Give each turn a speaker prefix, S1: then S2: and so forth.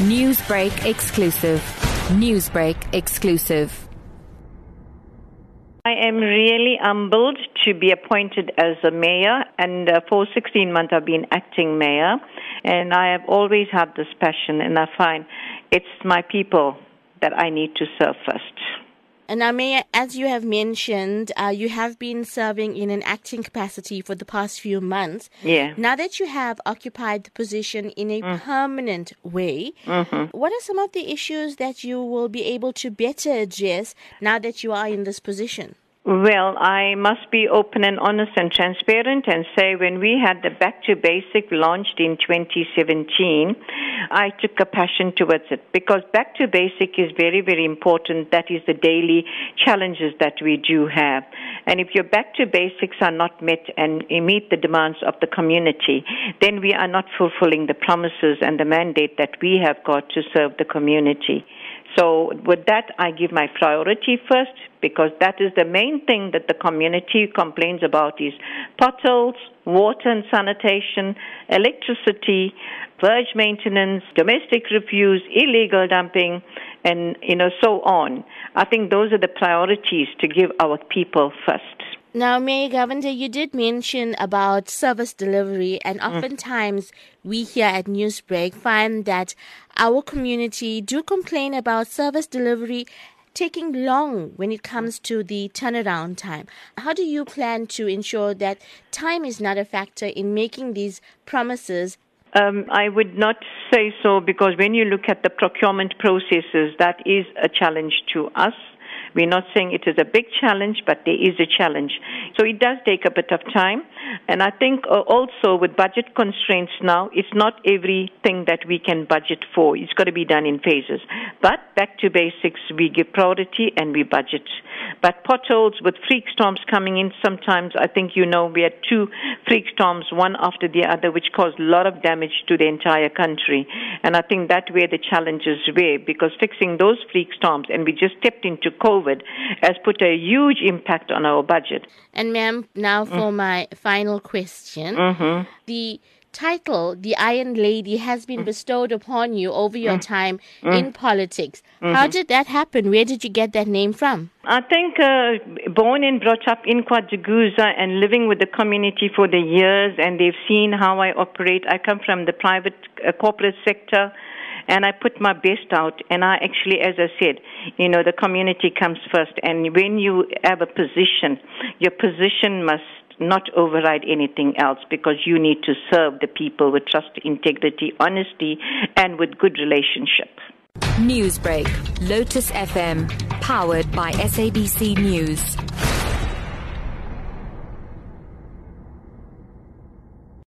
S1: Newsbreak exclusive. Newsbreak exclusive.
S2: I am really humbled to be appointed as a mayor, and uh, for 16 months I've been acting mayor, and I have always had this passion, and I find it's my people that I need to serve first.
S3: And now, Mayor, as you have mentioned, uh, you have been serving in an acting capacity for the past few months.
S2: Yeah.
S3: Now that you have occupied the position in a
S2: Mm.
S3: permanent way,
S2: Mm-hmm.
S3: what are some of the issues that you will be able to better address now that you are in this position?
S2: Well, I must be open and honest and transparent and say when we had the Back to Basic launched in 2017, I took a passion towards it because Back to Basic is very, very important. That is the daily challenges that we do have. And if your Back to Basics are not met and meet the demands of the community, then we are not fulfilling the promises and the mandate that we have got to serve the community. So with that, I give my priority first because that is the main thing that the community complains about is potholes, water and sanitation, electricity, verge maintenance, domestic refuse, illegal dumping, and you know so on. I think those are the priorities to give our people first.
S3: Now, Mayor Govender, you did mention about service delivery, and oftentimes we here at Newsbreak find that our community do complain about service delivery taking long when it comes to the turnaround time. How do you plan to ensure that time is not a factor in making these promises?
S2: Um, I would not say so because when you look at the procurement processes, that is a challenge to us. We're not saying it is a big challenge, but there is a challenge. So it does take a bit of time. And I think uh, also with budget constraints now, it's not everything that we can budget for. It's got to be done in phases. But back to basics, we give priority and we budget. But potholes with freak storms coming in sometimes, I think you know we had two freak storms, one after the other, which caused a lot of damage to the entire country. And I think that where the challenges were because fixing those freak storms and we just stepped into COVID has put a huge impact on our budget.
S3: And, ma'am, now for my final question. The title, the Iron Lady, has been bestowed upon you over your time in politics. How did that happen? Where did you get that name from?
S2: I think uh, born and brought up in KwaDukuza and living with the community for the years, and they've seen how I operate. I come from the private uh, corporate sector, and I put my best out. And I actually, as I said, you know, the community comes first. And when you have a position, your position must not override anything else because you need to serve the people with trust, integrity, honesty, and with good relationship.
S1: Newsbreak, Lotus FM, powered by SABC News.